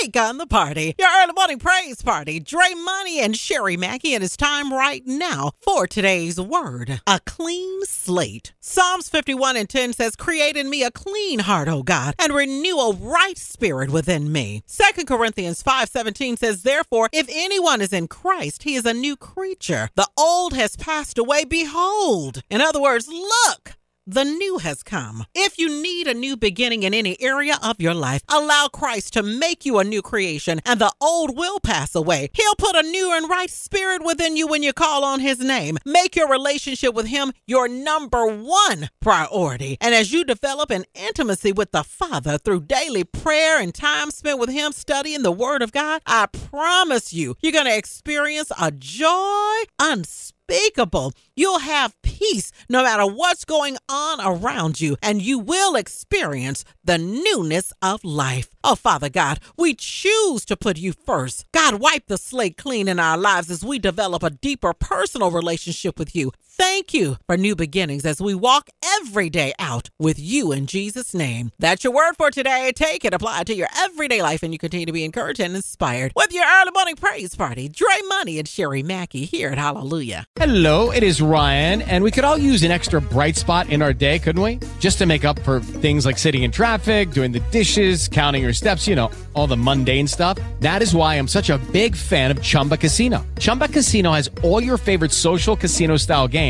on the party. Your early morning praise party. Dre Money and Sherry Mackey, and it's time right now for today's word. A clean slate. Psalms 51 and 10 says, Create in me a clean heart, O God, and renew a right spirit within me. 2 Corinthians 5:17 says, Therefore, if anyone is in Christ, he is a new creature. The old has passed away. Behold. In other words, look. The new has come. If you need a new beginning in any area of your life, allow Christ to make you a new creation, and the old will pass away. He'll put a new and right spirit within you when you call on His name. Make your relationship with Him your number one priority. And as you develop an intimacy with the Father through daily prayer and time spent with Him studying the Word of God, I promise you, you're going to experience a joy unspeakable unspeakable. You'll have peace no matter what's going on around you, and you will experience the newness of life. Oh, Father God, we choose to put you first. God, wipe the slate clean in our lives as we develop a deeper personal relationship with you. Thank you for new beginnings as we walk every day out with you in Jesus' name. That's your word for today. Take it, apply it to your everyday life, and you continue to be encouraged and inspired with your early morning praise party. Dre Money and Sherry Mackey here at Hallelujah. Hello, it is Ryan, and we could all use an extra bright spot in our day, couldn't we? Just to make up for things like sitting in traffic, doing the dishes, counting your steps, you know, all the mundane stuff. That is why I'm such a big fan of Chumba Casino. Chumba Casino has all your favorite social casino style games